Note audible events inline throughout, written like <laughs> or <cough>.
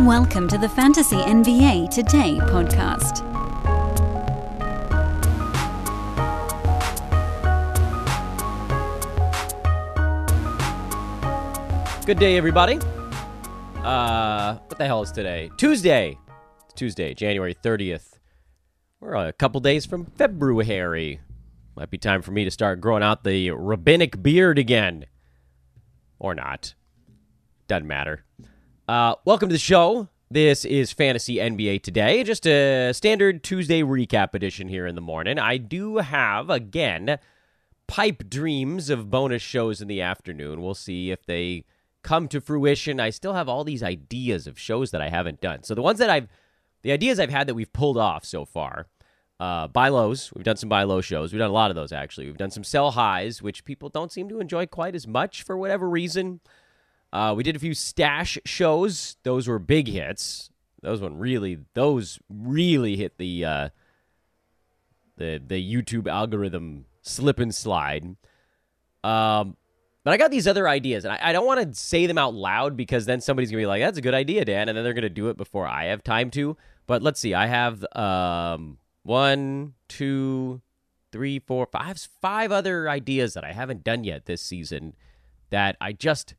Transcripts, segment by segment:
Welcome to the Fantasy NBA Today podcast. Good day, everybody. Uh, what the hell is today? Tuesday. It's Tuesday, January 30th. We're a couple days from February. Might be time for me to start growing out the rabbinic beard again. Or not. Doesn't matter. Uh, welcome to the show. This is Fantasy NBA Today. Just a standard Tuesday recap edition here in the morning. I do have, again, pipe dreams of bonus shows in the afternoon. We'll see if they come to fruition. I still have all these ideas of shows that I haven't done. So the ones that I've, the ideas I've had that we've pulled off so far, uh, buy lows. We've done some buy low shows. We've done a lot of those actually. We've done some sell highs, which people don't seem to enjoy quite as much for whatever reason. Uh, we did a few stash shows. Those were big hits. Those one really, those really hit the uh, the the YouTube algorithm slip and slide. Um, but I got these other ideas, and I, I don't want to say them out loud because then somebody's gonna be like, "That's a good idea, Dan," and then they're gonna do it before I have time to. But let's see. I have um, one, two, three, four, five, five other ideas that I haven't done yet this season that I just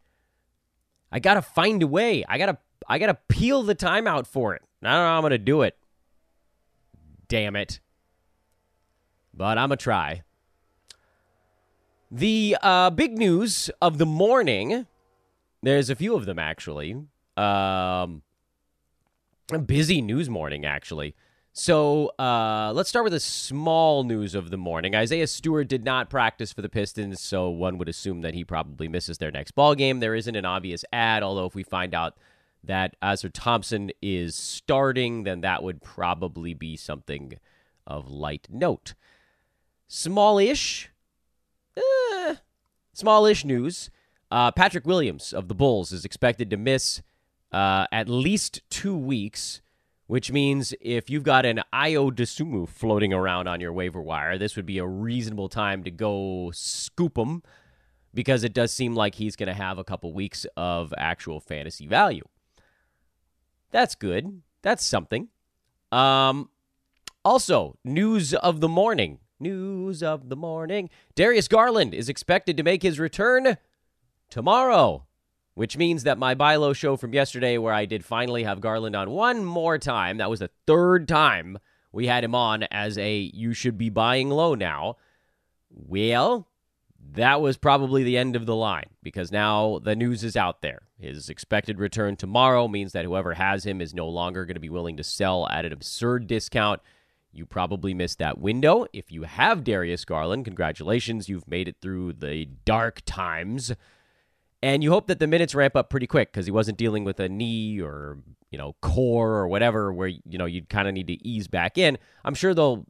I gotta find a way. I gotta I gotta peel the time out for it. I don't know how I'm gonna do it. Damn it. But I'm gonna try. The uh, big news of the morning. There's a few of them actually. Um, a busy news morning actually. So uh, let's start with the small news of the morning. Isaiah Stewart did not practice for the Pistons, so one would assume that he probably misses their next ball game. There isn't an obvious ad, although if we find out that Ausar Thompson is starting, then that would probably be something of light note. Smallish, eh, smallish news. Uh, Patrick Williams of the Bulls is expected to miss uh, at least two weeks which means if you've got an Ayo Dosunmu floating around on your waiver wire, this would be a reasonable time to go scoop him because it does seem like he's going to have a couple weeks of actual fantasy value. That's good. That's something. Um, also, news of the morning. News of the morning. Darius Garland is expected to make his return tomorrow which means that my buy low show from yesterday, where I did finally have Garland on one more time, that was the third time we had him on as a you should be buying low now. Well, that was probably the end of the line because now the news is out there. His expected return tomorrow means that whoever has him is no longer going to be willing to sell at an absurd discount. You probably missed that window. If you have Darius Garland, congratulations. You've made it through the dark times and you hope that the minutes ramp up pretty quick because he wasn't dealing with a knee or you know core or whatever where you know you'd kind of need to ease back in. I'm sure they'll.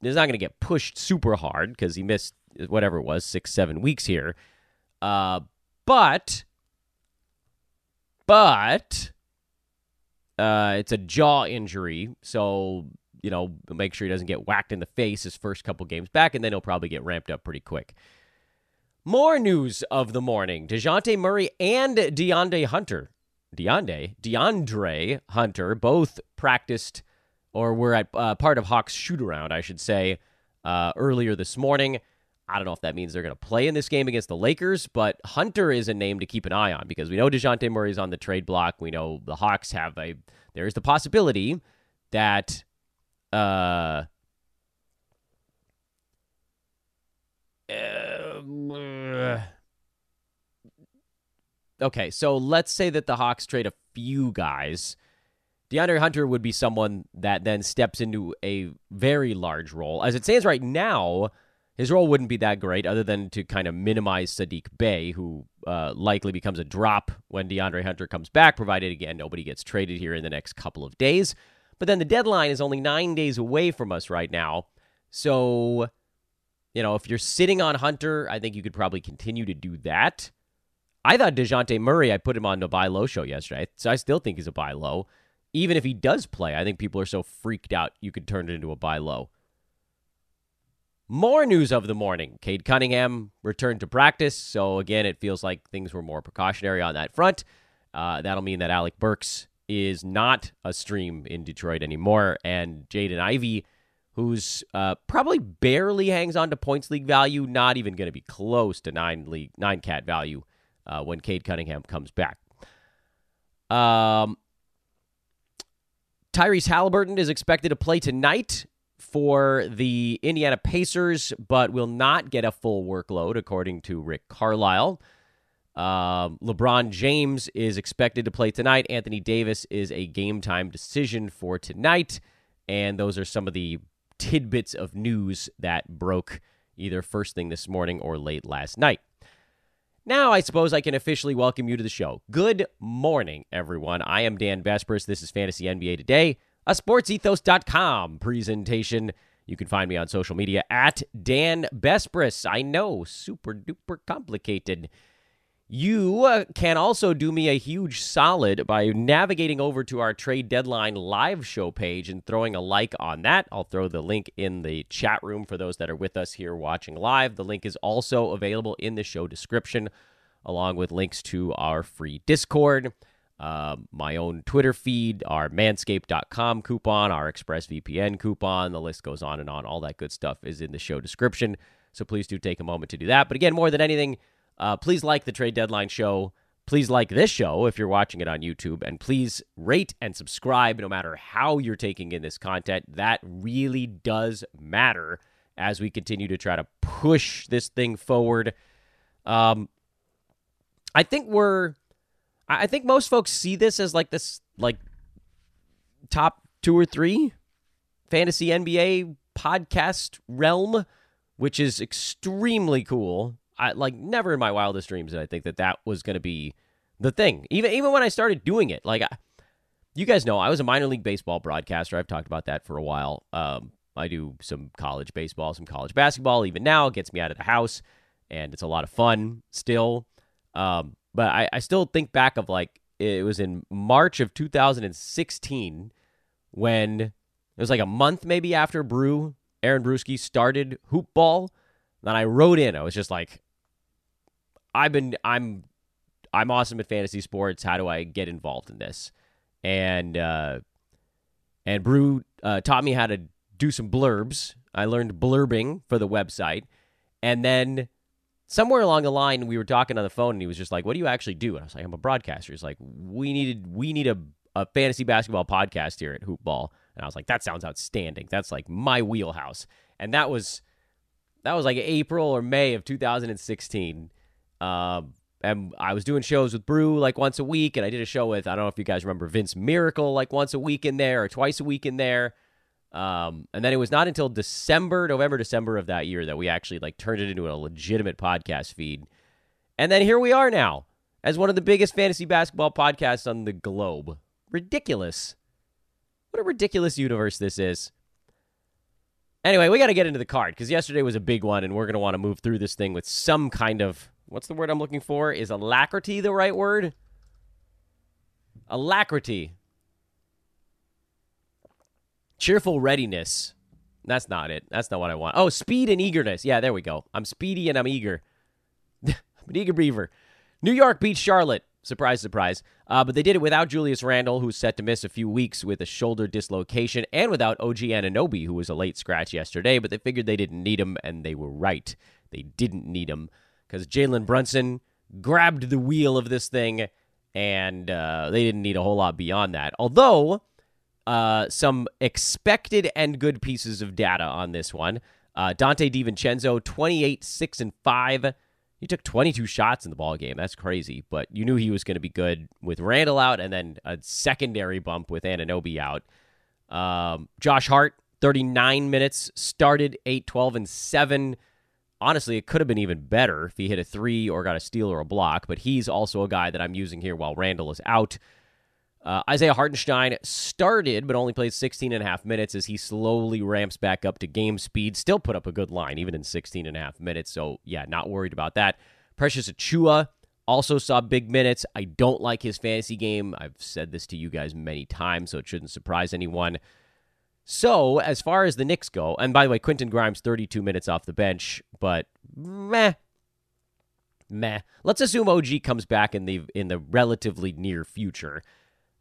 He's not going to get pushed super hard because he missed whatever it was six seven weeks here. Uh, but but uh, it's a jaw injury, so you know make sure he doesn't get whacked in the face his first couple games back, and then he'll probably get ramped up pretty quick. More news of the morning. DeJounte Murray and DeAndre Hunter. DeAndre, DeAndre Hunter both practiced or were at uh, part of Hawks shoot around, I should say, uh, earlier this morning. I don't know if that means they're going to play in this game against the Lakers, but Hunter is a name to keep an eye on because we know DeJounte Murray is on the trade block. We know the Hawks have a, there's the possibility that, uh, okay, so let's say that the Hawks trade a few guys. DeAndre Hunter would be someone that then steps into a very large role. As it stands right now, his role wouldn't be that great, other than to kind of minimize Sadiq Bey, who uh, likely becomes a drop when DeAndre Hunter comes back, provided, again, nobody gets traded here in the next couple of days. But then the deadline is only nine days away from us right now. So you know, if you're sitting on Hunter, I think you could probably continue to do that. I thought DeJounte Murray, I put him on the buy low show yesterday. So I still think he's a buy low. Even if he does play, I think people are so freaked out you could turn it into a buy low. More news of the morning. Cade Cunningham returned to practice. So again, it feels like things were more precautionary on that front. Uh, that'll mean that Alec Burks is not a stream in Detroit anymore, and Jaden Ivey, who's uh, probably barely hangs on to points league value, not even going to be close to nine league nine cat value uh, when Cade Cunningham comes back. Um, Tyrese Halliburton is expected to play tonight for the Indiana Pacers, but will not get a full workload, according to Rick Carlisle. Um, LeBron James is expected to play tonight. Anthony Davis is a game time decision for tonight. And those are some of the tidbits of news that broke either first thing this morning or late last night. Now, I suppose I can officially welcome you to the show. Good morning, everyone. I am Dan Besbris. This is Fantasy NBA Today, a sportsethos.com presentation. You can find me on social media at Dan Besbris. I know, super duper complicated. You uh, can also do me a huge solid by navigating over to our trade deadline live show page and throwing a like on that. I'll throw the link in the chat room for those that are with us here watching live. The link is also available in the show description, along with links to our free Discord, uh, my own Twitter feed, our manscaped.com coupon, our ExpressVPN coupon. The list goes on and on. All that good stuff is in the show description. So please do take a moment to do that. But again, more than anything, uh, please like the trade deadline show. Please like this show if you're watching it on YouTube. And please rate and subscribe no matter how you're taking in this content. That really does matter as we continue to try to push this thing forward. Um, I think we're, I think most folks see this as like this, like top two or three fantasy NBA podcast realm, which is extremely cool. I like never in my wildest dreams did I think that that was going to be the thing. Even even when I started doing it, like I, you guys know, I was a minor league baseball broadcaster. I've talked about that for a while. Um, I do some college baseball, some college basketball. Even now, it gets me out of the house, and it's a lot of fun still. Um, but I, I still think back of like it was in March of 2016 when it was like a month maybe after Brew Aaron Bruski started hoop ball then I wrote in. I was just like, I've been I'm I'm awesome at fantasy sports. How do I get involved in this? And uh, and Brew uh, taught me how to do some blurbs. I learned blurbing for the website, and then somewhere along the line we were talking on the phone, and he was just like, "What do you actually do?" And I was like, "I'm a broadcaster." He's like, "We needed we need a a fantasy basketball podcast here at Hoop Ball," and I was like, "That sounds outstanding. That's like my wheelhouse." And that was that was like April or May of 2016. Um, and I was doing shows with Brew like once a week, and I did a show with I don't know if you guys remember Vince Miracle like once a week in there or twice a week in there. Um, and then it was not until December, November, December of that year that we actually like turned it into a legitimate podcast feed. And then here we are now as one of the biggest fantasy basketball podcasts on the globe. Ridiculous. What a ridiculous universe this is. Anyway, we got to get into the card because yesterday was a big one, and we're going to want to move through this thing with some kind of what's the word I'm looking for? Is alacrity the right word? Alacrity. Cheerful readiness. That's not it. That's not what I want. Oh, speed and eagerness. Yeah, there we go. I'm speedy and I'm eager. <laughs> I'm an eager beaver. New York beats Charlotte. Surprise, surprise. Uh, but they did it without Julius Randle, who's set to miss a few weeks with a shoulder dislocation, and without OG Anunoby, who was a late scratch yesterday. But they figured they didn't need him, and they were right. They didn't need him because Jalen Brunson grabbed the wheel of this thing, and uh, they didn't need a whole lot beyond that. Although, uh, some expected and good pieces of data on this one. Uh, Donte DiVincenzo, 28, 6, and 5 he took 22 shots in the ball game. That's crazy, but you knew he was going to be good with Randle out and then a secondary bump with Anunoby out. Um, Josh Hart, 39 minutes, started 8, 12, and 7. Honestly, it could have been even better if he hit a three or got a steal or a block, but he's also a guy that I'm using here while Randle is out. Uh, Isaiah Hartenstein started, but only played 16 and a half minutes as he slowly ramps back up to game speed. Still put up a good line, even in 16 and a half minutes. So, yeah, not worried about that. Precious Achiuwa also saw big minutes. I don't like his fantasy game. I've said this to you guys many times, so it shouldn't surprise anyone. So, as far as the Knicks go, and by the way, Quentin Grimes, 32 minutes off the bench, but meh. Meh. Let's assume OG comes back in the in the relatively near future.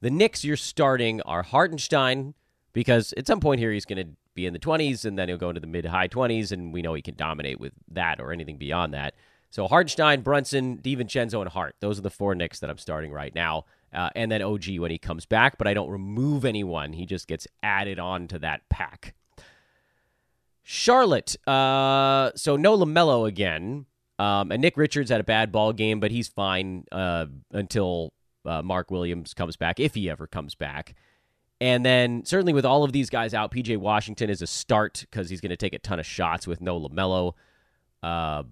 The Knicks you're starting are Hartenstein because at some point here he's going to be in the 20s and then he'll go into the mid high 20s and we know he can dominate with that or anything beyond that. So Hartenstein, Brunson, DiVincenzo, and Hart. Those are the four Knicks that I'm starting right now. Uh, and then OG when he comes back, but I don't remove anyone. He just gets added on to that pack. Charlotte. Uh, so no LaMelo again. Um, and Nick Richards had a bad ball game, but he's fine uh, until uh, Mark Williams comes back, if he ever comes back. And then certainly with all of these guys out, PJ Washington is a start because he's going to take a ton of shots with no LaMelo. Uh,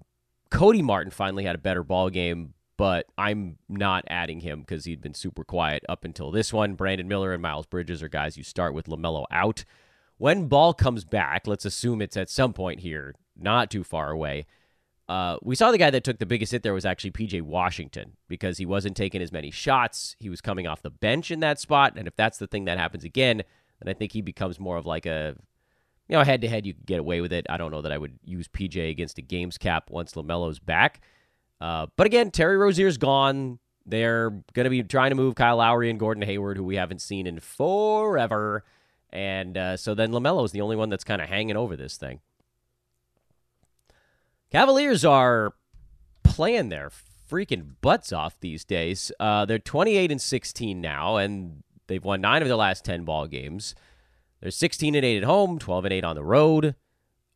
Cody Martin finally had a better ball game, but I'm not adding him because he'd been super quiet up until this one. Brandon Miller and Miles Bridges are guys you start with LaMelo out. When Ball comes back, let's assume it's at some point here, not too far away. Uh, we saw the guy that took the biggest hit there was actually PJ Washington because he wasn't taking as many shots. He was coming off the bench in that spot. And if that's the thing that happens again, then I think he becomes more of like a, you know, head to head, you get away with it. I don't know that I would use PJ against a games cap once LaMelo's back. Uh, but again, Terry Rozier's gone. They're going to be trying to move Kyle Lowry and Gordon Hayward, who we haven't seen in forever. And uh, so then LaMelo is the only one that's kind of hanging over this thing. Cavaliers are playing their freaking butts off these days. Uh, they're 28 and 16 now, and they've won nine of their last 10 ball games. They're 16 and 8 at home, 12 and 8 on the road.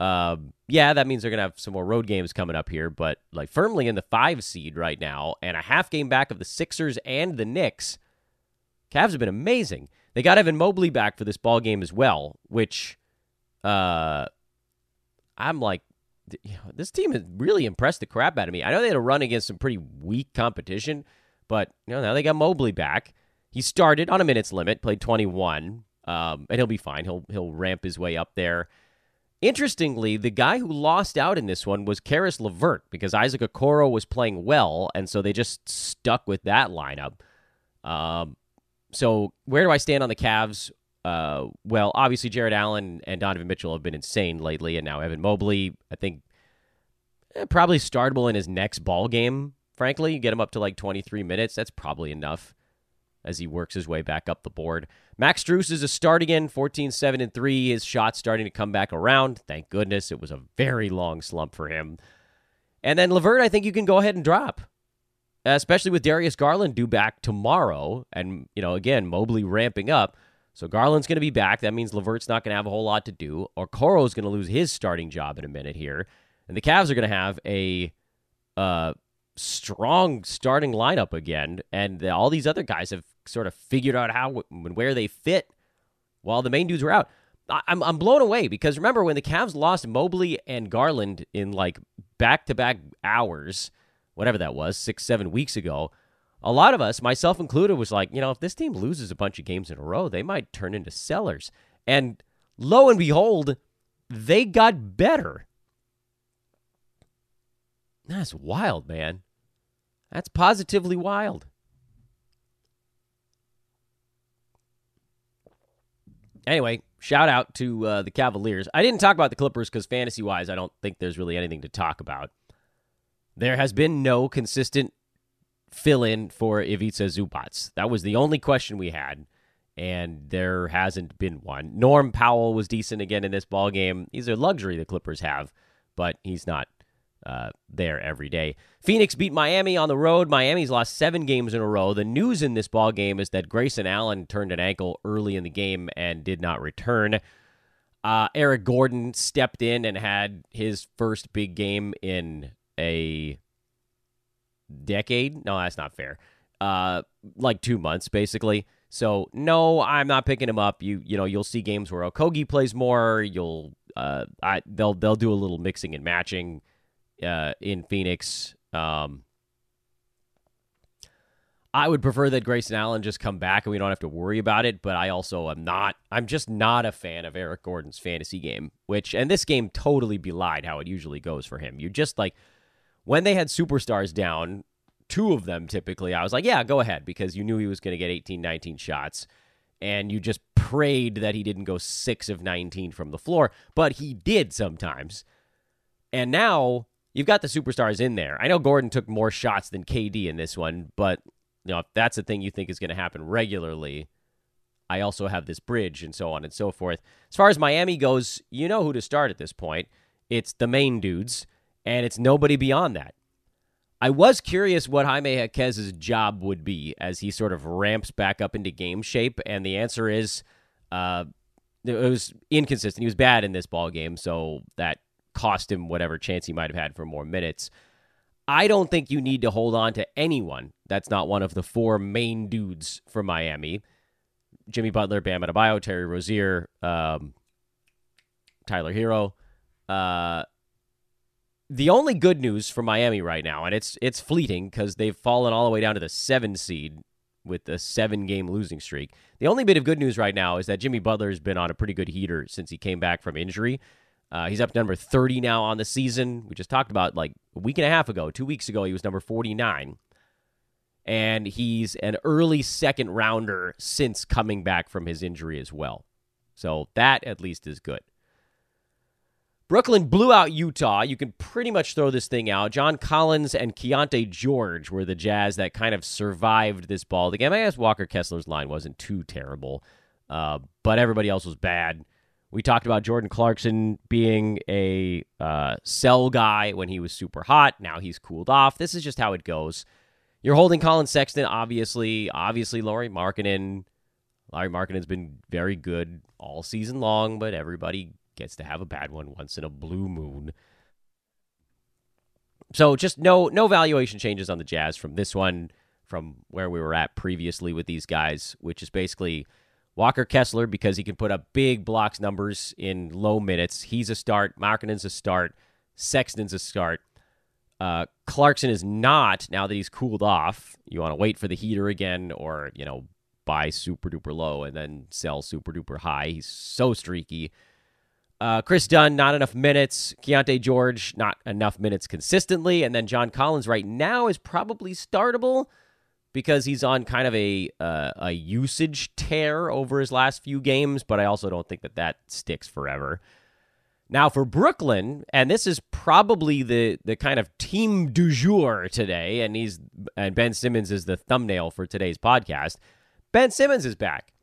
Uh, yeah, that means they're gonna have some more road games coming up here, but like firmly in the five seed right now, and a half game back of the Sixers and the Knicks. Cavs have been amazing. They got Evan Mobley back for this ball game as well, which uh I'm like this team has really impressed the crap out of me. I know they had a run against some pretty weak competition, but you know now they got Mobley back. He started on a minutes limit, played 21, um, and he'll be fine. He'll he'll ramp his way up there. Interestingly, the guy who lost out in this one was Caris LeVert because Isaac Okoro was playing well, and so they just stuck with that lineup. Um, so where do I stand on the Cavs? Uh, well, obviously Jarrett Allen and Donovan Mitchell have been insane lately, and now Evan Mobley, I think, eh, probably startable in his next ball game. Frankly, you get him up to like 23 minutes. That's probably enough as he works his way back up the board. Max Strus is a start again, 14 7 and 3. His shot's starting to come back around. Thank goodness. It was a very long slump for him. And then LeVert, I think you can go ahead and drop especially with Darius Garland due back tomorrow. And, you know, again, Mobley ramping up. So Garland's going to be back. That means LeVert's not going to have a whole lot to do. Or Okoro's going to lose his starting job in a minute here. And the Cavs are going to have a uh, strong starting lineup again. And all these other guys have sort of figured out how and where they fit while the main dudes were out. I'm, I'm blown away because remember when the Cavs lost Mobley and Garland in like back to back hours – whatever that was, six, seven weeks ago, a lot of us, myself included, was like, you know, if this team loses a bunch of games in a row, they might turn into sellers. And lo and behold, they got better. That's wild, man. That's positively wild. Anyway, shout out to uh, the Cavaliers. I didn't talk about the Clippers because fantasy wise, I don't think there's really anything to talk about. There has been no consistent fill in for Ivica Zubac. That was the only question we had, and there hasn't been one. Norm Powell was decent again in this ball game. He's a luxury the Clippers have, but he's not uh, there every day. Phoenix beat Miami on the road. Miami's lost seven games in a row. The news in this ball game is that Grayson Allen turned an ankle early in the game and did not return. Uh, Eric Gordon stepped in and had his first big game in a decade. No, that's not fair. Uh, like two months basically. So no, I'm not picking him up. You you know you'll see games where Okogie plays more. You'll uh, I they'll they'll do a little mixing and matching uh, in Phoenix. Um, I would prefer that Grayson Allen just come back and we don't have to worry about it. But I also am not. I'm just not a fan of Eric Gordon's fantasy game. Which and this game totally belied how it usually goes for him. You just like when they had superstars down, two of them typically, I was like, yeah, go ahead, because you knew he was going to get 18, 19 shots. And you just prayed that he didn't go six of 19 from the floor, but he did sometimes. And now you've got the superstars in there. I know Gordon took more shots than KD in this one, but you know, if that's a thing you think is going to happen regularly, I also have this bridge and so on and so forth. As far as Miami goes, you know who to start at this point. It's the main dudes, and it's nobody beyond that. I was curious what Jaime Jaquez's job would be as he sort of ramps back up into game shape, and the answer is uh, it was inconsistent. He was bad in this ball game, so that cost him whatever chance he might have had for more minutes. I don't think you need to hold on to anyone that's not one of the four main dudes for Miami. Jimmy Butler, Bam Adebayo, Terry Rozier, um, Tyler Herro. Uh, the only good news for Miami right now, and it's it's fleeting because they've fallen all the way down to the seven seed with a seven game losing streak. The only bit of good news right now is that Jimmy Butler has been on a pretty good heater since he came back from injury. Uh, he's up to number 30 now on the season. We just talked about like a week and a half ago, two weeks ago, he was number 49 and he's an early second rounder since coming back from his injury as well. So that at least is good. Brooklyn blew out Utah. You can pretty much throw this thing out. John Collins and Keyonte George were the Jazz that kind of survived this ball. The game, I guess Walker Kessler's line wasn't too terrible, uh, but everybody else was bad. We talked about Jordan Clarkson being a uh, sell guy when he was super hot. Now he's cooled off. This is just how it goes. You're holding Collin Sexton, obviously. Obviously, Lauri Markkanen. Lauri Markkanen's been very good all season long, but everybody gets to have a bad one once in a blue moon. So just no no valuation changes on the Jazz from this one, from where we were at previously with these guys, which is basically Walker Kessler because he can put up big blocks numbers in low minutes. He's a start. Markkanen's a start. Sexton's a start. Uh, Clarkson is not now that he's cooled off. You want to wait for the heater again, or you know, buy super duper low and then sell super duper high. He's so streaky. Uh, Kris Dunn, not enough minutes. Keyonte George, not enough minutes consistently. And then John Collins right now is probably startable because he's on kind of a uh, a usage tear over his last few games. But I also don't think that that sticks forever. Now for Brooklyn, and this is probably the the kind of team du jour today, and he's and Ben Simmons is the thumbnail for today's podcast. Ben Simmons is back.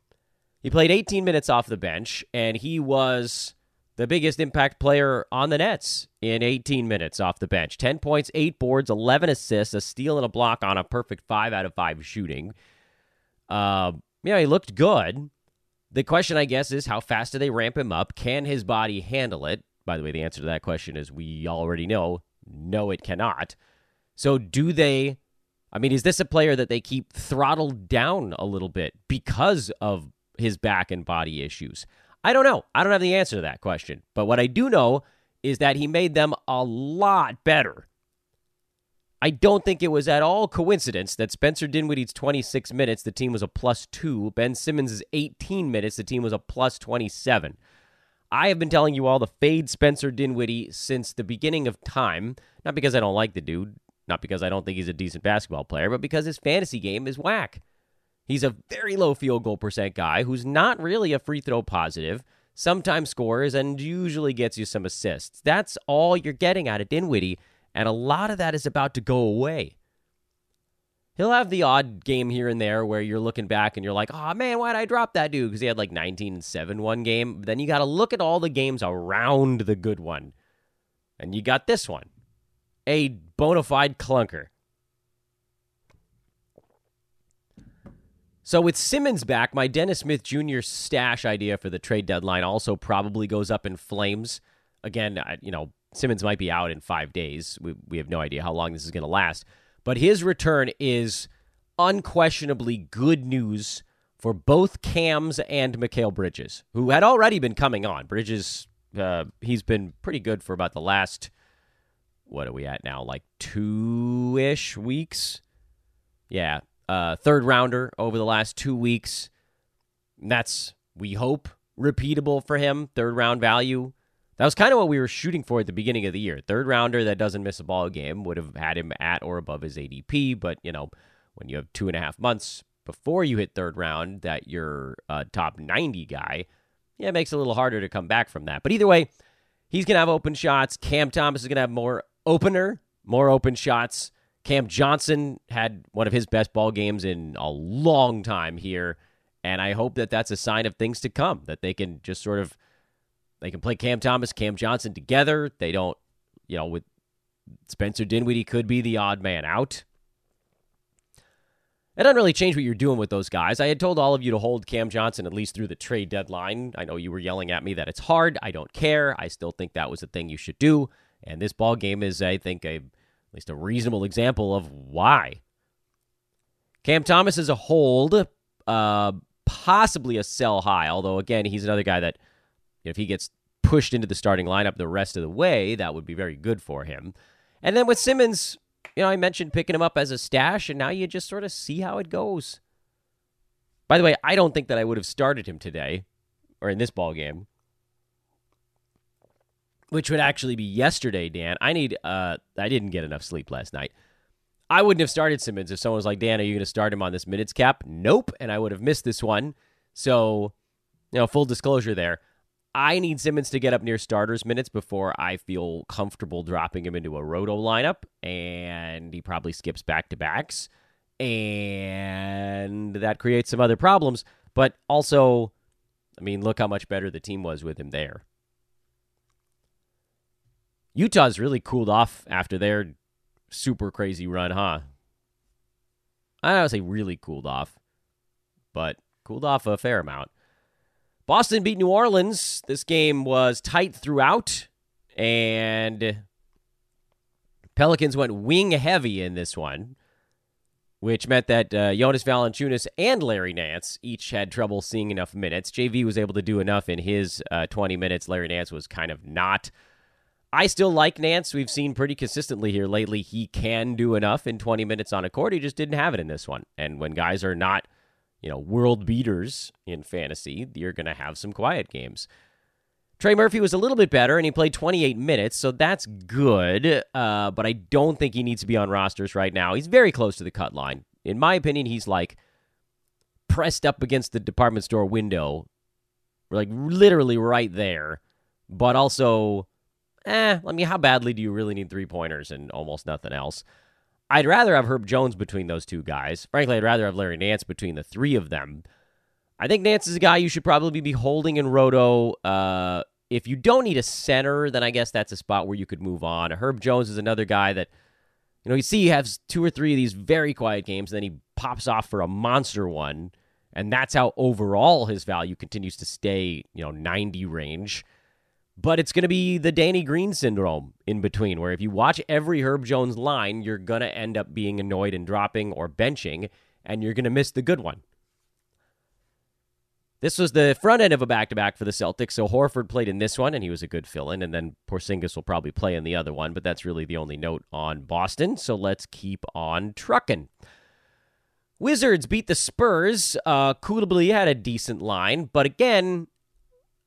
He played 18 minutes off the bench, and he was the biggest impact player on the Nets in 18 minutes off the bench. 10 points, 8 boards, 11 assists, a steal and a block on a perfect 5 out of 5 shooting. Uh, yeah, he looked good. The question, I guess, is how fast do they ramp him up? Can his body handle it? By the way, the answer to that question is we already know no, it cannot. So, do they? I mean, is this a player that they keep throttled down a little bit because of his back and body issues? I don't know. I don't have the answer to that question. But what I do know is that he made them a lot better I don't think it was at all coincidence that Spencer Dinwiddie's 26 minutes, the team was a plus two. Ben Simmons' 18 minutes, the team was a plus 27. I have been telling you all to fade Spencer Dinwiddie since the beginning of time. Not because I don't like the dude, not because I don't think he's a decent basketball player, but because his fantasy game is whack. He's a very low field goal percent guy who's not really a free throw positive, sometimes scores, and usually gets you some assists. That's all you're getting out of Dinwiddie and a lot of that is about to go away. He'll have the odd game here and there where you're looking back and you're like, oh man, why'd I drop that dude? Because he had like 19 and 7 one game. But then you got to look at all the games around the good one. And you got this one a bona fide clunker. So with Simmons back, my Dennis Smith Jr. stash idea for the trade deadline also probably goes up in flames. Again, you know, Simmons might be out in five days. We, we have no idea how long this is going to last. But his return is unquestionably good news for both Cams and Mikal Bridges, who had already been coming on. Bridges, uh, he's been pretty good for about the last, what are we at now? Like two ish weeks? Yeah. Uh, third rounder over the last two weeks. That's, we hope, repeatable for him. Third round value. That was kind of what we were shooting for at the beginning of the year. Third rounder that doesn't miss a ball game would have had him at or above his ADP. But, you know, when you have two and a half months before you hit third round that you're a top 90 guy, yeah, it makes it a little harder to come back from that. But either way, he's going to have open shots. Cam Thomas is going to have more opener, more open shots. Cam Johnson had one of his best ball games in a long time here, and I hope that that's a sign of things to come. That they can just sort of they can play Cam Thomas, Cam Johnson together. They don't, you know, with Spencer Dinwiddie could be the odd man out. It doesn't really change what you're doing with those guys. I had told all of you to hold Cam Johnson at least through the trade deadline. I know you were yelling at me that it's hard. I don't care. I still think that was the thing you should do. And this ball game is, I think, a at least a reasonable example of why. Cam Thomas is a hold, uh, possibly a sell high. Although again, he's another guy that if he gets pushed into the starting lineup the rest of the way, that would be very good for him. And then with Simmons, you know, I mentioned picking him up as a stash, and now you just sort of see how it goes. By the way, I don't think that I would have started him today or in this ball game, which would actually be yesterday, Dan. I need uh I didn't get enough sleep last night. I wouldn't have started Simmons if someone was like, Dan, are you going to start him on this minutes cap? Nope. And I would have missed this one. So, you know, full disclosure there. I need Simmons to get up near starters minutes before I feel comfortable dropping him into a roto lineup, and he probably skips back to backs, and that creates some other problems. But also, I mean, look how much better the team was with him there. Utah's really cooled off after their super crazy run, huh? I don't say really cooled off, but cooled off a fair amount. Boston beat New Orleans. This game was tight throughout, and Pelicans went wing heavy in this one, which meant that uh, Jonas Valanciunas and Larry Nance each had trouble seeing enough minutes. JV was able to do enough in his uh, 20 minutes. Larry Nance was kind of not. I still like Nance. We've seen pretty consistently here lately he can do enough in 20 minutes on a court. He just didn't have it in this one. And when guys are not – you know, world beaters in fantasy, you're going to have some quiet games. Trey Murphy was a little bit better, and he played 28 minutes, so that's good. Uh, but I don't think he needs to be on rosters right now. He's very close to the cut line. In my opinion, he's like pressed up against the department store window, like literally right there. But also, eh, I mean, how badly do you really need three pointers and almost nothing else? I'd rather have Herb Jones between those two guys. Frankly, I'd rather have Larry Nance between the three of them. I think Nance is a guy you should probably be holding in Roto. Uh, if you don't need a center, then I guess that's a spot where you could move on. Herb Jones is another guy that, you know, you see he has two or three of these very quiet games, and then he pops off for a monster one, and that's how overall his value continues to stay, you know, 90 range. But it's going to be the Danny Green syndrome in between, where if you watch every Herb Jones line, you're going to end up being annoyed and dropping or benching, and you're going to miss the good one. This was the front end of a back to back for the Celtics. So Horford played in this one, and he was a good fill in. And then Porzingis will probably play in the other one, but that's really the only note on Boston. So let's keep on trucking. Wizards beat the Spurs. Uh, had a decent line, but again,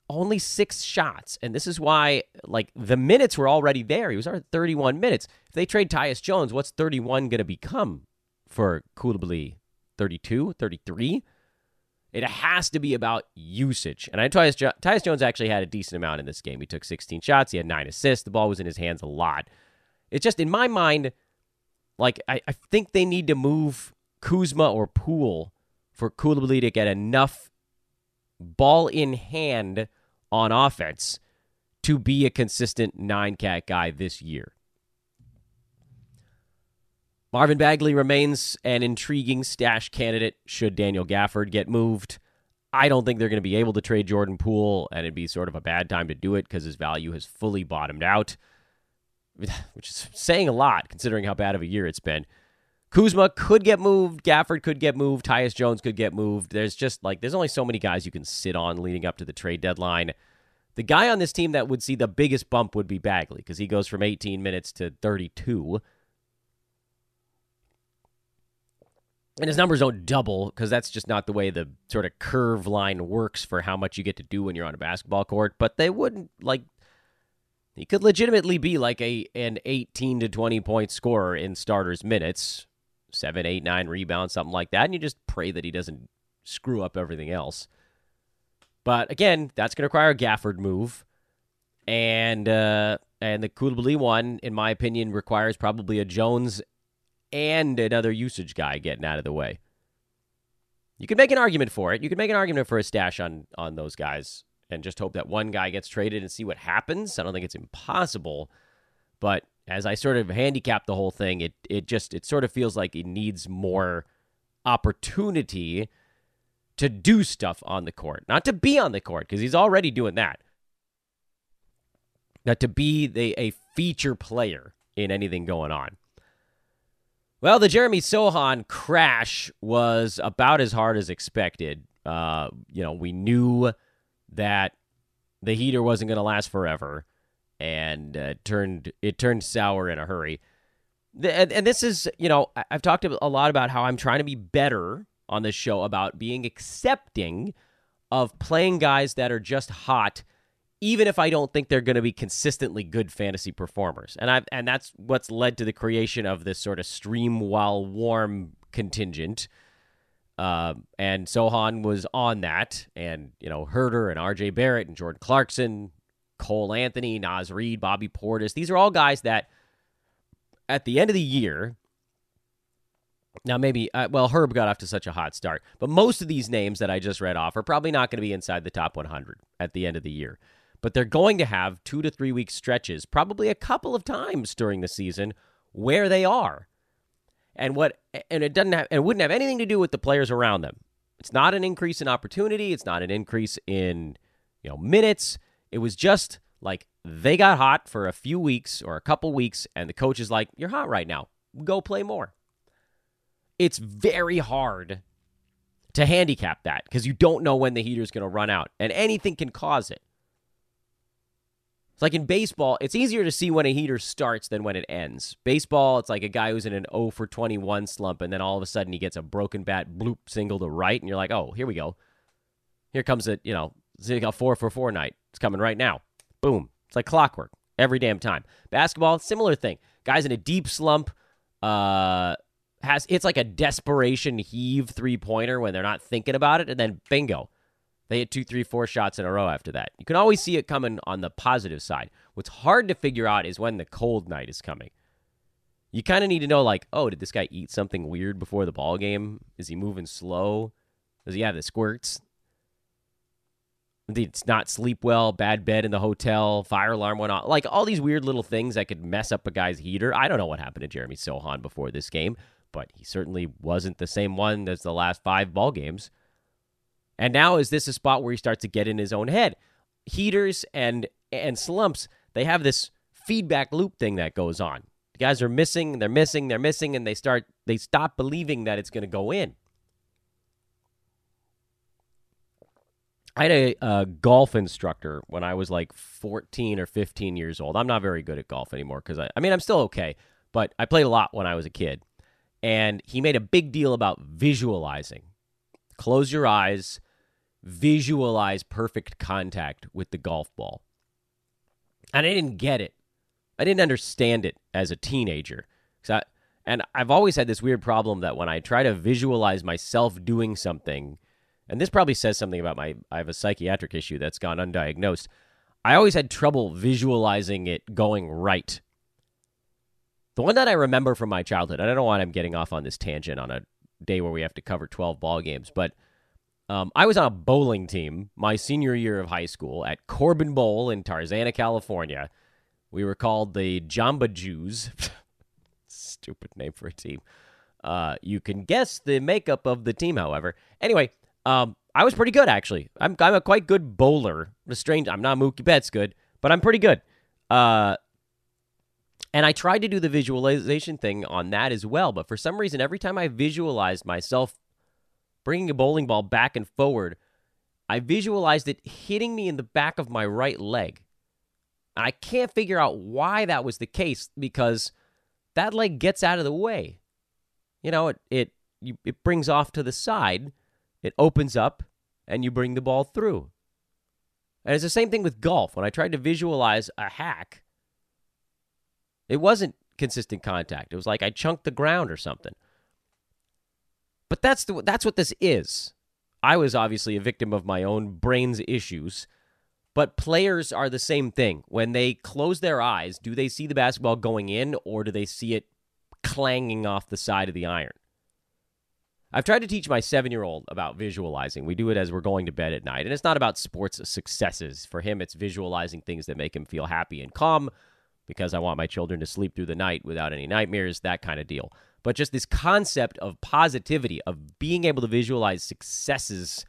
only six shots. And this is why, like, the minutes were already there. He was already 31 minutes. If they trade Tyus Jones, what's 31 going to become for Coulibaly? 32, 33? It has to be about usage. And I Tyus, jo- Tyus Jones actually had a decent amount in this game. He took 16 shots, he had nine assists. The ball was in his hands a lot. It's just, in my mind, like, I, I think they need to move Kuzma or Poole for Coulibaly to get enough ball in hand on offense to be a consistent nine cat guy this year. Marvin Bagley remains an intriguing stash candidate should Daniel Gafford get moved. I don't think they're going to be able to trade Jordan Poole, and it'd be sort of a bad time to do it because his value has fully bottomed out, <laughs> which is saying a lot considering how bad of a year it's been. Kuzma could get moved. Gafford could get moved. Tyus Jones could get moved. There's just like, there's only so many guys you can sit on leading up to the trade deadline. The guy on this team that would see the biggest bump would be Bagley because he goes from 18 minutes to 32. And his numbers don't double because that's just not the way the sort of curve line works for how much you get to do when you're on a basketball court. But they wouldn't like he could legitimately be like a an 18 to 20 point scorer in starters minutes seven, eight, nine rebounds, something like that, and you just pray that he doesn't screw up everything else. But again, that's going to require a Gafford move, and uh, and the Coulibaly one, in my opinion, requires probably a Jones and another usage guy getting out of the way. You could make an argument for it. You could make an argument for a stash on on those guys and just hope that one guy gets traded and see what happens. I don't think it's impossible, but as I sort of handicap the whole thing, it it just it sort of feels like it needs more opportunity to do stuff on the court, not to be on the court because he's already doing that. Not to be the, a feature player in anything going on. Well, the Jeremy Sochan crash was about as hard as expected. Uh, you know, we knew that the heater wasn't going to last forever, and uh, turned it turned sour in a hurry. And, and this is, you know, I've talked a lot about how I'm trying to be better on this show about being accepting of playing guys that are just hot even if I don't think they're going to be consistently good fantasy performers. And I've and that's what's led to the creation of this sort of stream while warm contingent. Uh, and Sochan was on that, and you know Herder and R.J. Barrett and Jordan Clarkson, Cole Anthony, Naz Reid, Bobby Portis. These are all guys that, at the end of the year, now maybe uh, well Herb got off to such a hot start, but most of these names that I just read off are probably not going to be inside the top 100 at the end of the year but they're going to have two to three week stretches, probably a couple of times during the season, where they are. And what and it doesn't have it wouldn't have anything to do with the players around them. It's not an increase in opportunity, it's not an increase in, you know, minutes. It was just like they got hot for a few weeks or a couple weeks and the coach is like, "You're hot right now. Go play more." It's very hard to handicap that because you don't know when the heater's going to run out and anything can cause it. It's like in baseball, it's easier to see when a heater starts than when it ends. Baseball, it's like a guy who's in an 0 for 21 slump, and then all of a sudden he gets a broken bat bloop single to right, and you're like, oh, here we go. Here comes it, you know, a 4 for 4 night. It's coming right now. Boom. It's like clockwork every damn time. Basketball, similar thing. Guys in a deep slump, uh, has it's like a desperation heave three pointer when they're not thinking about it, and then bingo, they hit two, three, four shots in a row after that. You can always see it coming on the positive side. What's hard to figure out is when the cold night is coming. You kind of need to know, like, oh, did this guy eat something weird before the ball game? Is he moving slow? Does he have the squirts? Did not sleep well? Bad bed in the hotel? Fire alarm went off? Like all these weird little things that could mess up a guy's heater. I don't know what happened to Jeremy Sochan before this game, but he certainly wasn't the same one as the last five ball games. And now is this a spot where he starts to get in his own head? Heaters and and slumps, they have this feedback loop thing that goes on. The guys are missing, they're missing, they're missing, and they start they stop believing that it's going to go in. I had a, a, golf instructor when I was like 14 or 15 years old. I'm not very good at golf anymore because I, I mean, I'm still okay, but I played a lot when I was a kid. And he made a big deal about visualizing. Close your eyes visualize perfect contact with the golf ball. And I didn't get it. I didn't understand it as a teenager. I, and I've always had this weird problem that when I try to visualize myself doing something, and this probably says something about my I have a psychiatric issue that's gone undiagnosed. I always had trouble visualizing it going right. The one that I remember from my childhood, I don't know why I'm getting off on this tangent on a day where we have to cover 12 ball games, but um, I was on a bowling team my senior year of high school at Corbin Bowl in Tarzana, California. We were called the Jamba Jews. <laughs> Stupid name for a team. Uh, you can guess the makeup of the team, however. Anyway, um, I was pretty good actually. I'm I'm a quite good bowler. The strange, I'm not Mookie Betts good, but I'm pretty good. Uh, and I tried to do the visualization thing on that as well, but for some reason, every time I visualized myself bringing a bowling ball back and forward, I visualized it hitting me in the back of my right leg. And I can't figure out why that was the case because that leg gets out of the way. You know, it it it brings off to the side, it opens up, and you bring the ball through. And it's the same thing with golf. When I tried to visualize a hack, it wasn't consistent contact. It was like I chunked the ground or something. But that's the that's what this is. I was obviously a victim of my own brain's issues, but players are the same thing. When they close their eyes, do they see the basketball going in or do they see it clanging off the side of the iron. I've tried to teach my seven year old about visualizing. We do it as we're going to bed at night. And it's not about sports successes. For him, it's visualizing things that make him feel happy and calm because I want my children to sleep through the night without any nightmares, that kind of deal. But just this concept of positivity, of being able to visualize successes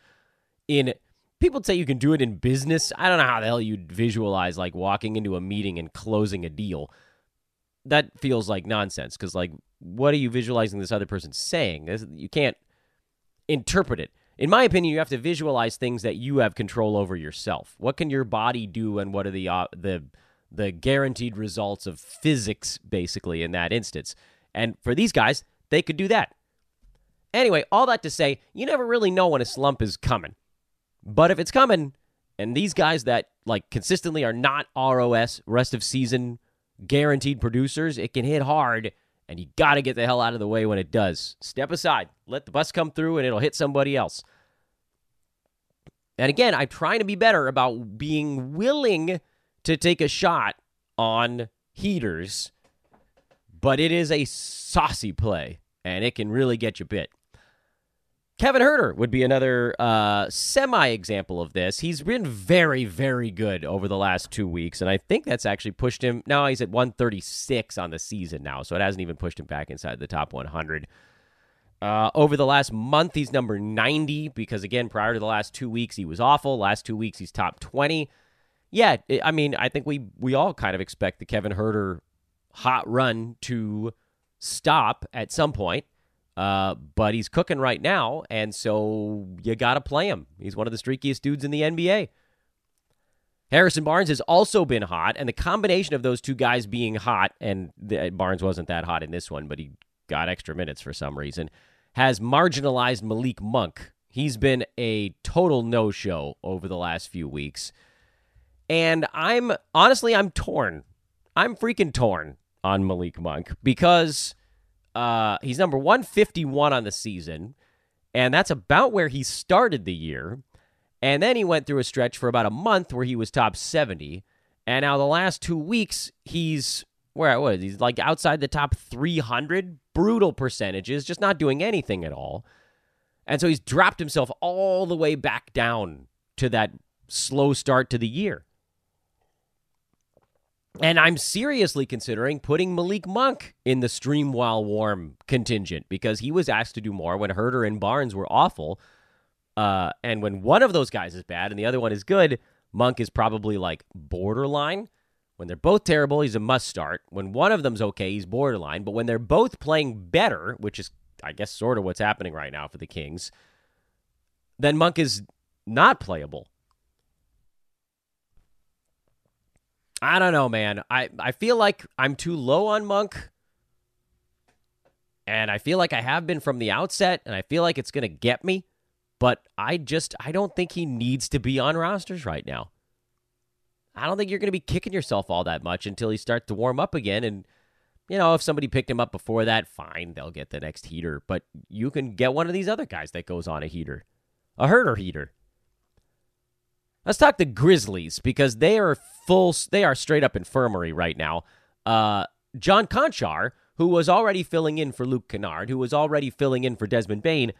in people say you can do it in business. I don't know how the hell you'd visualize like walking into a meeting and closing a deal. That feels like nonsense because, like, what are you visualizing this other person saying? You can't interpret it. In my opinion, you have to visualize things that you have control over yourself. What can your body do, and what are the uh, the the guaranteed results of physics, basically, in that instance? And for these guys, they could do that. Anyway, all that to say, you never really know when a slump is coming. But if it's coming, and these guys that like consistently are not ROS rest of season guaranteed producers, it can hit hard and you got to get the hell out of the way when it does. Step aside, let the bus come through, and it'll hit somebody else. And again, I'm trying to be better about being willing to take a shot on heaters, but it is a saucy play, and it can really get you bit. Kevin Huerter would be another uh, semi example of this. He's been very, very good over the last two weeks, and I think that's actually pushed him. Now he's at 136 on the season now, so it hasn't even pushed him back inside the top 100. Uh, over the last month, he's number 90 because, again, prior to the last two weeks, he was awful. Last two weeks, he's top 20. Yeah, I mean, I think we we all kind of expect the Kevin Huerter hot run to stop at some point. Uh, but he's cooking right now, and so you got to play him. He's one of the streakiest dudes in the NBA. Harrison Barnes has also been hot, and the combination of those two guys being hot, and the, Barnes wasn't that hot in this one, but he got extra minutes for some reason, has marginalized Malik Monk. He's been a total no show over the last few weeks. And I'm honestly, I'm torn. I'm freaking torn on Malik Monk because uh, he's number 151 on the season, and that's about where he started the year. And then he went through a stretch for about a month where he was top 70. And now the last two weeks, he's where was he's like outside the top 300 brutal percentages just not doing anything at all and so he's dropped himself all the way back down to that slow start to the year and I'm seriously considering putting Malik Monk in the stream while warm contingent because he was asked to do more when Huerter and Barnes were awful. Uh, and when one of those guys is bad and the other one is good, Monk is probably like borderline. When they're both terrible, he's a must start. When one of them's okay, he's borderline. But when they're both playing better, which is, I guess, sort of what's happening right now for the Kings, then Monk is not playable. I don't know, man. I, I feel like I'm too low on Monk. And I feel like I have been from the outset, and I feel like it's going to get me. But I just, I don't think he needs to be on rosters right now. I don't think you're going to be kicking yourself all that much until he starts to warm up again. And, you know, if somebody picked him up before that, fine, they'll get the next heater. But you can get one of these other guys that goes on a heater, a Huerter heater. Let's talk the Grizzlies because they are full. They are straight up infirmary right now. Uh, John Konchar, who was already filling in for Luke Kennard, who was already filling in for Desmond Bane,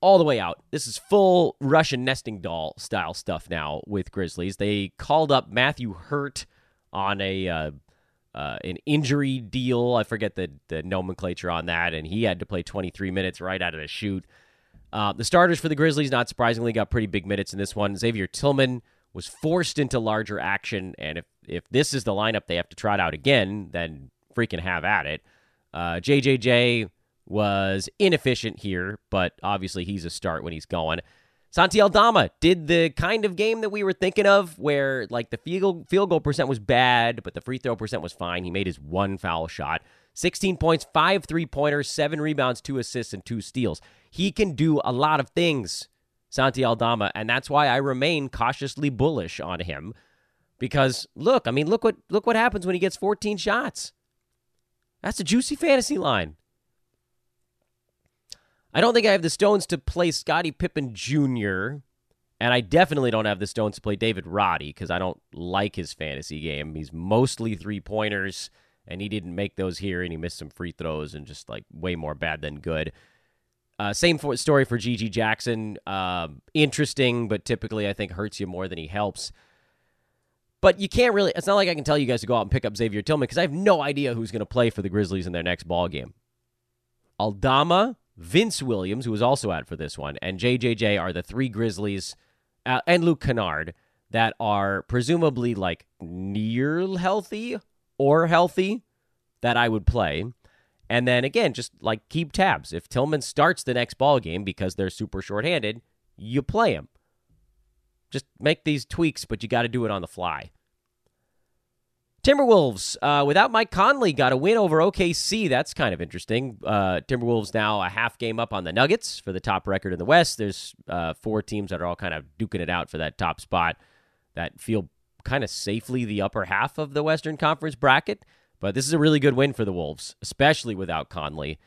all the way out. This is full Russian nesting doll style stuff now with Grizzlies. They called up Matthew Hurt on a uh, uh, an injury deal. I forget the the nomenclature on that, and he had to play 23 minutes right out of the chute. Uh, the starters for the Grizzlies, not surprisingly, got pretty big minutes in this one. Xavier Tillman was forced into larger action, and if if this is the lineup they have to trot out again, then freaking have at it. Uh, JJJ was inefficient here, but obviously he's a start when he's going. Santi Aldama did the kind of game that we were thinking of, where like the field field goal percent was bad, but the free throw percent was fine. He made his one foul shot. 16 points, five three pointers, seven rebounds, two assists, and two steals. He can do a lot of things, Santi Aldama, and that's why I remain cautiously bullish on him. Because look, I mean, look what look what happens when he gets 14 shots. That's a juicy fantasy line. I don't think I have the stones to play Scottie Pippen Jr. And I definitely don't have the stones to play David Roddy because I don't like his fantasy game. He's mostly three pointers and he didn't make those here, and he missed some free throws, and just like way more bad than good. Uh, same for, story for GG Jackson. Uh, interesting, but typically I think hurts you more than he helps. But you can't really. It's not like I can tell you guys to go out and pick up Xavier Tillman because I have no idea who's going to play for the Grizzlies in their next ball game. Aldama, Vince Williams, who was also out for this one, and JJJ are the three Grizzlies, uh, and Luke Kennard that are presumably like near healthy or healthy that I would play. And then again, just like keep tabs. If Tillman starts the next ball game because they're super shorthanded, you play him. Just make these tweaks, but you got to do it on the fly. Timberwolves, uh, without Mike Conley, got a win over OKC. That's kind of interesting. Uh, Timberwolves now a half game up on the Nuggets for the top record in the West. There's uh, four teams that are all kind of duking it out for that top spot that feel kind of safely the upper half of the Western Conference bracket. But this is a really good win for the Wolves, especially without Conley.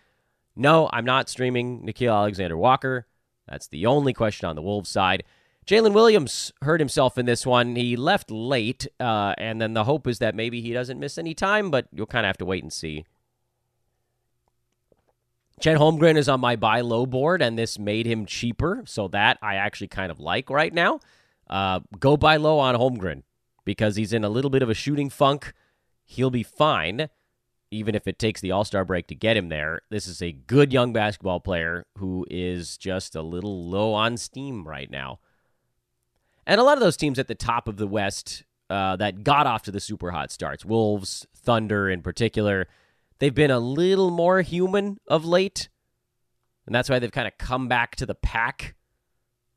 No, I'm not streaming Nickeil Alexander Walker. That's the only question on the Wolves side. Jalen Williams hurt himself in this one. He left late, uh, and then the hope is that maybe he doesn't miss any time, but you'll kind of have to wait and see. Chet Holmgren is on my buy low board, and this made him cheaper, so that I actually kind of like right now. Uh, go buy low on Holmgren because he's in a little bit of a shooting funk. He'll be fine, even if it takes the All Star break to get him there. This is a good young basketball player who is just a little low on steam right now. And a lot of those teams at the top of the West uh, that got off to the super hot starts, Wolves, Thunder in particular, they've been a little more human of late. And that's why they've kind of come back to the pack.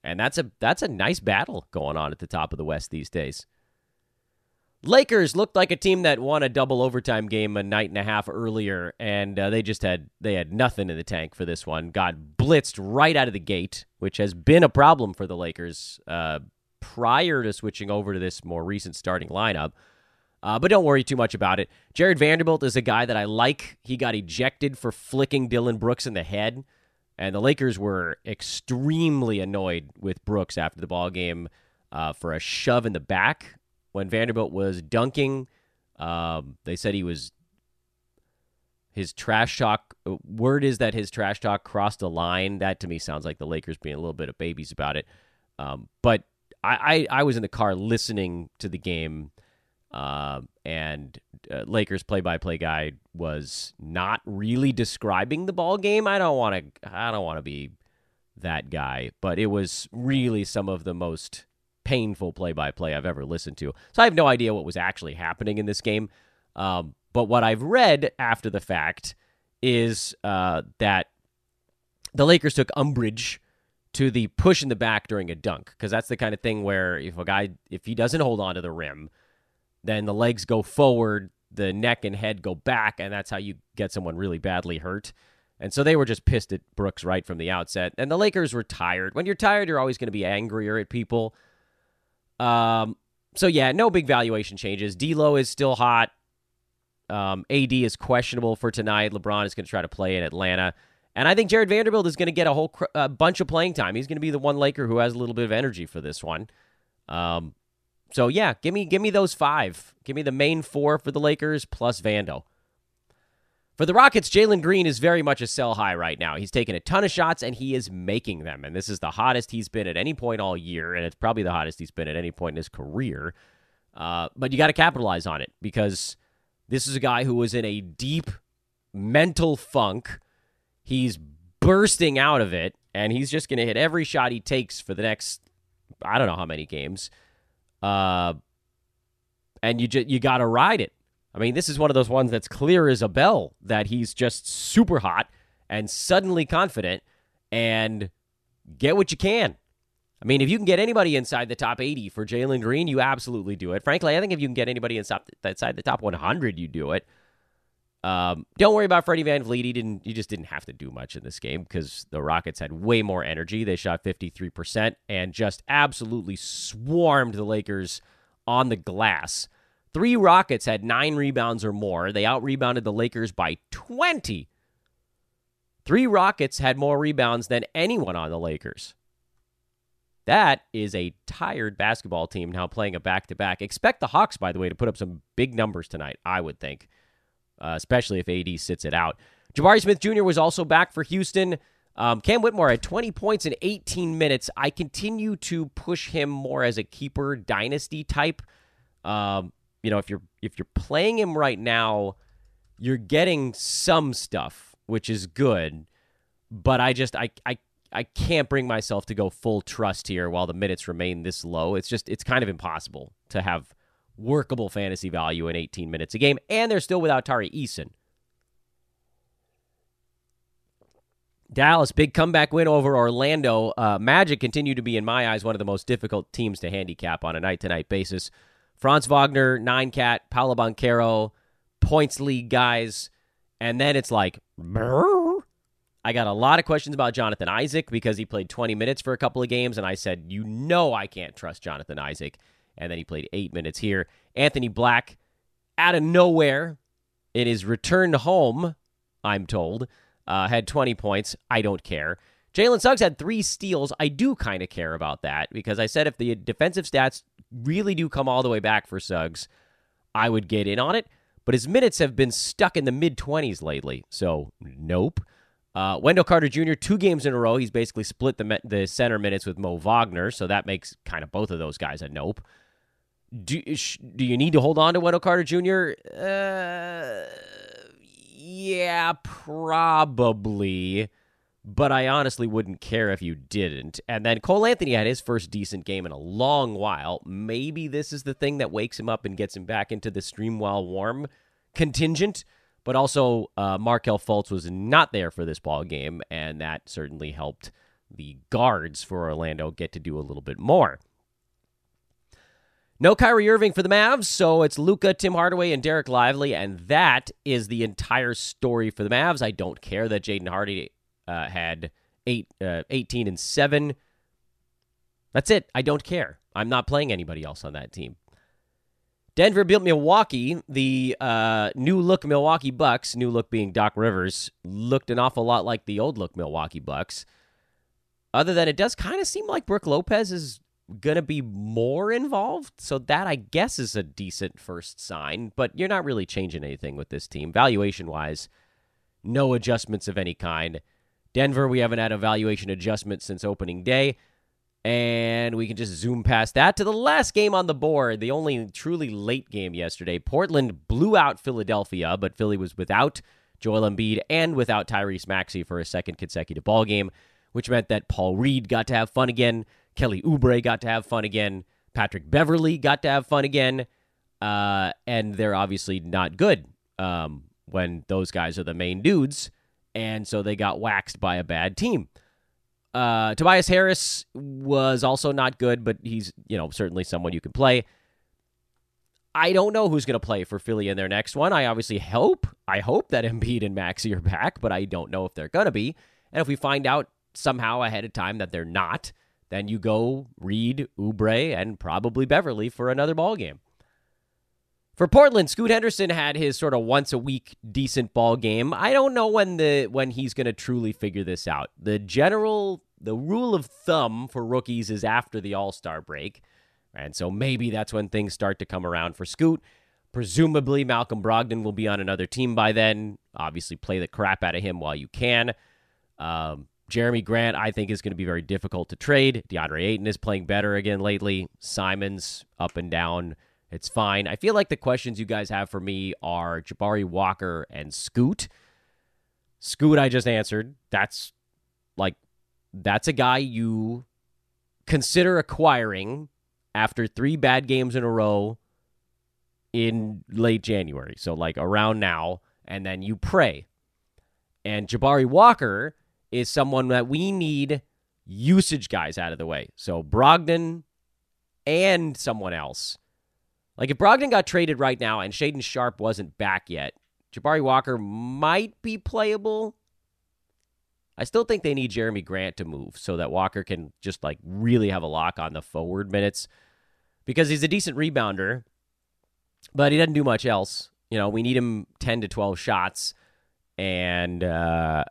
And that's a that's a nice battle going on at the top of the West these days. Lakers looked like a team that won a double overtime game a night and a half earlier, and uh, they just had they had nothing in the tank for this one. Got blitzed right out of the gate, which has been a problem for the Lakers uh, prior to switching over to this more recent starting lineup. Uh, but don't worry too much about it. Jared Vanderbilt is a guy that I like. He got ejected for flicking Dillon Brooks in the head, and the Lakers were extremely annoyed with Brooks after the ball game uh, for a shove in the back when Vanderbilt was dunking. Um, they said he was his trash talk. Word is that his trash talk crossed a line. That to me sounds like the Lakers being a little bit of babies about it. Um, but I, I, I was in the car listening to the game, uh, and uh, Lakers play-by-play guy was not really describing the ball game. I don't want to I don't want to be that guy, but it was really some of the most painful play-by-play I've ever listened to. So I have no idea what was actually happening in this game. Um, but what I've read after the fact is uh, that the Lakers took umbrage to the push in the back during a dunk because that's the kind of thing where if a guy if he doesn't hold on to the rim, then the legs go forward, the neck and head go back, and that's how you get someone really badly hurt. And so they were just pissed at Brooks right from the outset. And the Lakers were tired. When you're tired, you're always going to be angrier at people. Um, so yeah, no big valuation changes. D'Lo is still hot. Um, AD is questionable for tonight. LeBron is going to try to play in Atlanta. And I think Jared Vanderbilt is going to get a whole cr- uh, bunch of playing time. He's going to be the one Laker who has a little bit of energy for this one. Um, so yeah, give me give me those five. Give me the main four for the Lakers plus Vando. For the Rockets, Jalen Green is very much a sell high right now. He's taken a ton of shots and he is making them. And this is the hottest he's been at any point all year, and it's probably the hottest he's been at any point in his career. Uh, but you got to capitalize on it because this is a guy who was in a deep mental funk He's bursting out of it, and he's just going to hit every shot he takes for the next, I don't know how many games. Uh, and you just you got to ride it. I mean, this is one of those ones that's clear as a bell that he's just super hot and suddenly confident and get what you can. I mean, if you can get anybody inside the top 80 for Jalen Green, you absolutely do it. Frankly, I think if you can get anybody inside the top 100, you do it. Um, don't worry about Freddie VanVleet. He didn't. He just didn't have to do much in this game because the Rockets had way more energy. They shot 53% and just absolutely swarmed the Lakers on the glass. Three Rockets had nine rebounds or more. They out rebounded the Lakers by 20. Three Rockets had more rebounds than anyone on the Lakers. That is a tired basketball team now playing a back to back. Expect the Hawks, by the way, to put up some big numbers tonight, I would think. uh, especially if AD sits it out. Jabari Smith Jr. was also back for Houston. Um, Cam Whitmore had 20 points in 18 minutes. I continue to push him more as a keeper dynasty type. Um, you know, if you're if you're playing him right now, you're getting some stuff, which is good. But I just I I I can't bring myself to go full trust here while the minutes remain this low. It's just it's kind of impossible to have workable fantasy value in 18 minutes a game, and they're still without Tari Eason. Dallas, big comeback win over Orlando. Uh, Magic continue to be, in my eyes, one of the most difficult teams to handicap on a night to night basis. Franz Wagner, Nine Cat, Paolo Banchero, points league guys. And then it's like, I got a lot of questions about Jonathan Isaac because he played 20 minutes for a couple of games. And I said, you know, I can't trust Jonathan Isaac. And then he played eight minutes here. Anthony Black, out of nowhere, in his return home, I'm told uh, had 20 points. I don't care. Jalen Suggs had three steals. I do kind of care about that because I said if the defensive stats really do come all the way back for Suggs, I would get in on it. But his minutes have been stuck in the mid 20s lately. So, nope. Uh, Wendell Carter Jr., two games in a row. He's basically split the, the center minutes with Mo Wagner. So that makes kind of both of those guys a nope. Do, do you need to hold on to Wendell Carter Jr.? Uh, yeah, probably. But I honestly wouldn't care if you didn't. And then Cole Anthony had his first decent game in a long while. Maybe this is the thing that wakes him up and gets him back into the stream while warm contingent. But also, uh, Markelle Fultz was not there for this ball game, and that certainly helped the guards for Orlando get to do a little bit more. No Kyrie Irving for the Mavs, so it's Luka, Tim Hardaway, and Dereck Lively, and that is the entire story for the Mavs. I don't care that Jaden Hardy uh, had eight, uh, 18 and 7. That's it. I don't care. I'm not playing anybody else on that team. Denver built Milwaukee. The uh, new look Milwaukee Bucks, new look being Doc Rivers, looked an awful lot like the old look Milwaukee Bucks. Other than it does kind of seem like Brook Lopez is going to be more involved. So that, I guess, is a decent first sign. But you're not really changing anything with this team. Valuation wise, no adjustments of any kind. Denver, we haven't had a valuation adjustment since opening day. And we can just zoom past that to the last game on the board, the only truly late game yesterday. Portland blew out Philadelphia, but Philly was without Joel Embiid and without Tyrese Maxey for a second consecutive ball game, which meant that Paul Reed got to have fun again. Kelly Oubre got to have fun again. Patrick Beverley got to have fun again. Uh, and they're obviously not good um, when those guys are the main dudes. And so they got waxed by a bad team. Uh, Tobias Harris was also not good, but he's, you know, certainly someone you can play. I don't know who's going to play for Philly in their next one. I obviously hope, I hope that <laughs> Embiid and Maxey are back, but I don't know if they're going to be. And if we find out somehow ahead of time that they're not, then you go Reed, Oubre, and probably Beverley for another ball game. For Portland, Scoot Henderson had his sort of once a week decent ball game. I don't know when the when he's going to truly figure this out. The general the rule of thumb for rookies is after the All-Star break. And so maybe that's when things start to come around for Scoot. Presumably Malcolm Brogdon will be on another team by then. Obviously play the crap out of him while you can. Um, Jerami Grant, I think, is going to be very difficult to trade. DeAndre Ayton is playing better again lately. Simons up and down. It's fine. I feel like the questions you guys have for me are Jabari Walker and Scoot. Scoot, I just answered. That's like, that's a guy you consider acquiring after three bad games in a row in late January. So, like around now. And then you pray. And Jabari Walker is someone that we need usage guys out of the way. So Brogdon and someone else. Like if Brogdon got traded right now and Shaedon Sharpe wasn't back yet, Jabari Walker might be playable. I still think they need Jerami Grant to move so that Walker can just like really have a lock on the forward minutes because he's a decent rebounder, but he doesn't do much else. You know, we need him 10 to 12 shots and uh,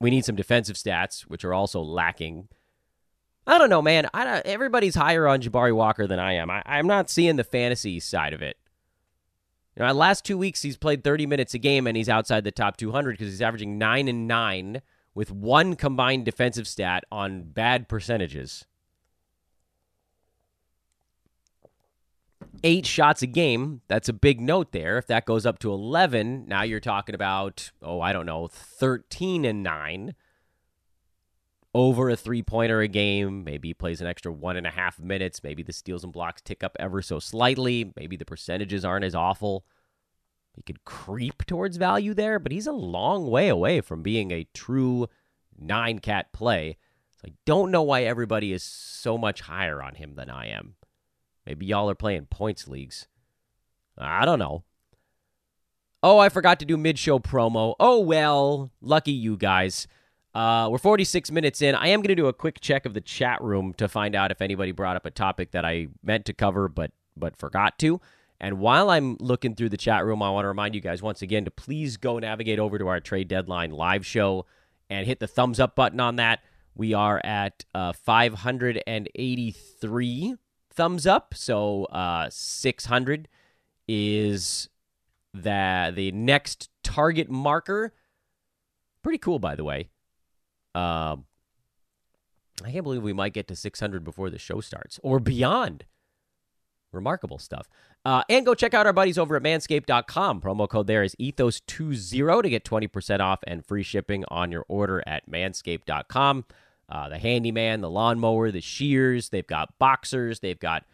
we need some defensive stats, which are also lacking. I don't know, man. I everybody's higher on Jabari Walker than I am. I, I'm not seeing the fantasy side of it. You know, last two weeks he's played 30 minutes a game and he's outside the top 200 because he's averaging nine and nine with one combined defensive stat on bad percentages. Eight shots a game. That's a big note there. If that goes up to 11, now you're talking about, oh, I don't know, 13 and nine over a three pointer a game. Maybe he plays an extra one and a half minutes. Maybe the steals and blocks tick up ever so slightly. Maybe the percentages aren't as awful. He could creep towards value there, but he's a long way away from being a true nine cat play. So I don't know why everybody is so much higher on him than I am. Maybe y'all are playing points leagues. I don't know. Oh, I forgot to do mid show promo. Oh, well, lucky you guys. Uh, we're 46 minutes in. I am going to do a quick check of the chat room to find out if anybody brought up a topic that I meant to cover but but forgot to. And while I'm looking through the chat room, I want to remind you guys once again to please go navigate over to our trade deadline live show and hit the thumbs up button on that. We are at uh, 583 thumbs up, so uh, 600 is the the next target marker. Pretty cool, by the way. Um, I can't believe we might get to 600 before the show starts or beyond. Remarkable stuff. Uh, and go check out our buddies over at manscaped.com. Promo code there is ethos20 to get 20% off and free shipping on your order at manscaped.com. Uh, the handyman, the lawnmower, the shears, they've got boxers, they've got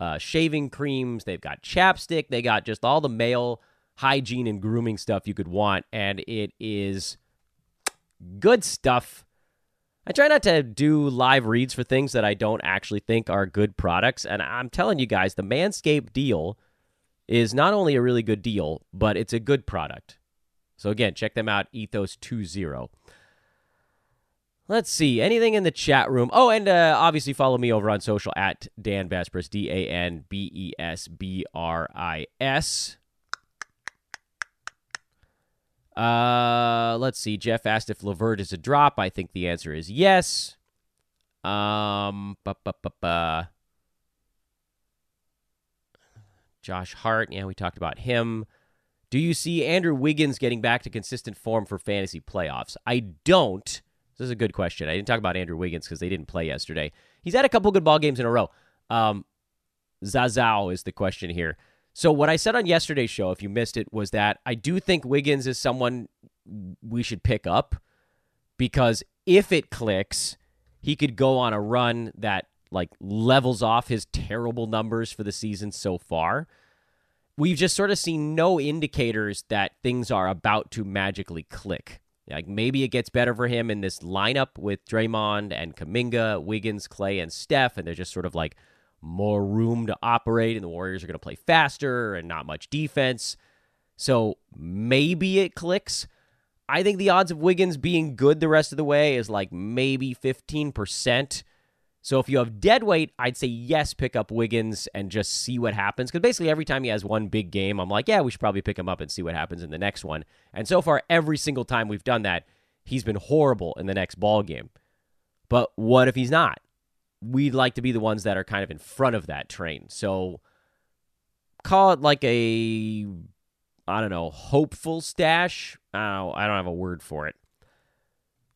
uh, shaving creams, they've got chapstick, they got just all the male hygiene and grooming stuff you could want. And it is good stuff. I try not to do live reads for things that I don't actually think are good products. And I'm telling you guys, the Manscaped deal is not only a really good deal, but it's a good product. So again, check them out, Ethos20. Let's see. Anything in the chat room? Oh, and uh, obviously follow me over on social at Dan Besbris, D A N B E S B R I S. Uh, let's see. Jeff asked if LeVert is a drop. I think the answer is yes. Um, bu- bu- bu- bu. Josh Hart. Yeah, we talked about him. Do you see Andrew Wiggins getting back to consistent form for fantasy playoffs? I don't. This is a good question. I didn't talk about Andrew Wiggins because they didn't play yesterday. He's had a couple good ball games in a row. Um, Zazao is the question here. So what I said on yesterday's show, if you missed it, was that I do think Wiggins is someone we should pick up because if it clicks, he could go on a run that like levels off his terrible numbers for the season so far. We've just sort of seen no indicators that things are about to magically click. Like maybe it gets better for him in this lineup with Draymond and Kuminga, Wiggins, Clay, and Steph, and they're just sort of like more room to operate, and the Warriors are going to play faster and not much defense. So maybe it clicks. I think the odds of Wiggins being good the rest of the way is like maybe 15%. So if you have dead weight, I'd say yes, pick up Wiggins and just see what happens. Because basically, every time he has one big game, I'm like, yeah, we should probably pick him up and see what happens in the next one. And so far, every single time we've done that, he's been horrible in the next ball game. But what if he's not? We'd like to be the ones that are kind of in front of that train. So call it like a I don't know, hopeful stash. Oh, I don't have a word for it.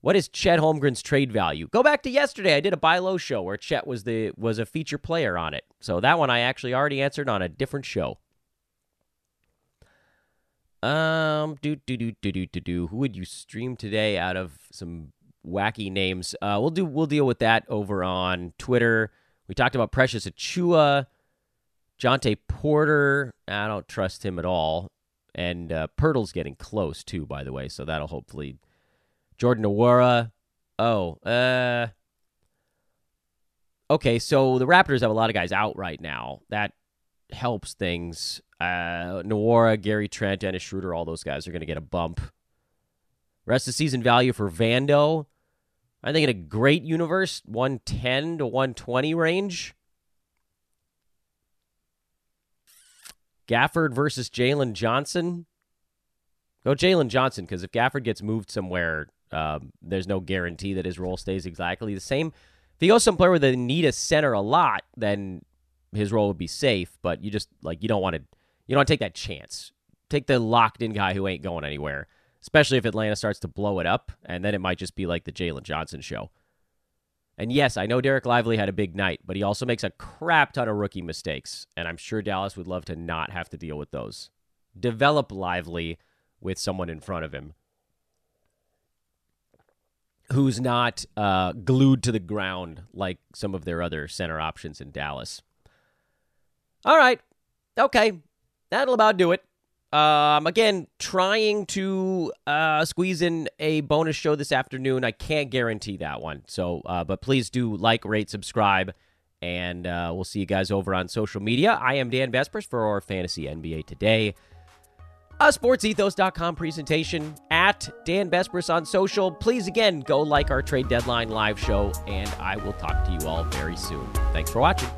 What is Chet Holmgren's trade value? Go back to yesterday. I did a buy low show where Chet was the was a feature player on it. So that one I actually already answered on a different show. Um, do do do do do do do. Who would you stream today out of some wacky names. Uh, we'll do we'll deal with that over on Twitter. We talked about Precious Achiuwa, Jontay Porter. I don't trust him at all, and uh, Poeltl's getting close too. By the way, so that'll hopefully Jordan Nwora. Oh, uh, okay. So the Raptors have a lot of guys out right now. That helps things. Uh, Nwora, Gary Trent, Dennis Schroeder, all those guys are going to get a bump. Rest of season value for Vando. I think in a great universe, 110 to 120 range. Gafford versus Jalen Johnson. Go Jalen Johnson because if Gafford gets moved somewhere, um, there's no guarantee that his role stays exactly the same. If he goes somewhere where they need a center a lot, then his role would be safe. But you just like you don't want to You don't want to take that chance. Take the locked in guy who ain't going anywhere, especially if Atlanta starts to blow it up, and then it might just be like the Jalen Johnson show. And yes, I know Dereck Lively had a big night, but he also makes a crap ton of rookie mistakes, and I'm sure Dallas would love to not have to deal with those. Develop Lively with someone in front of him who's not uh, glued to the ground like some of their other center options in Dallas. All right. Okay. That'll about do it. Um, again, trying to uh, squeeze in a bonus show this afternoon. I can't guarantee that one. So, uh, but please do like, rate, subscribe, and uh, we'll see you guys over on social media. I am Dan Besbris for our Fantasy NBA Today a sportsethos.com presentation at Dan Besbris on social. Please, again, go like our trade deadline live show, and I will talk to you all very soon. Thanks for watching.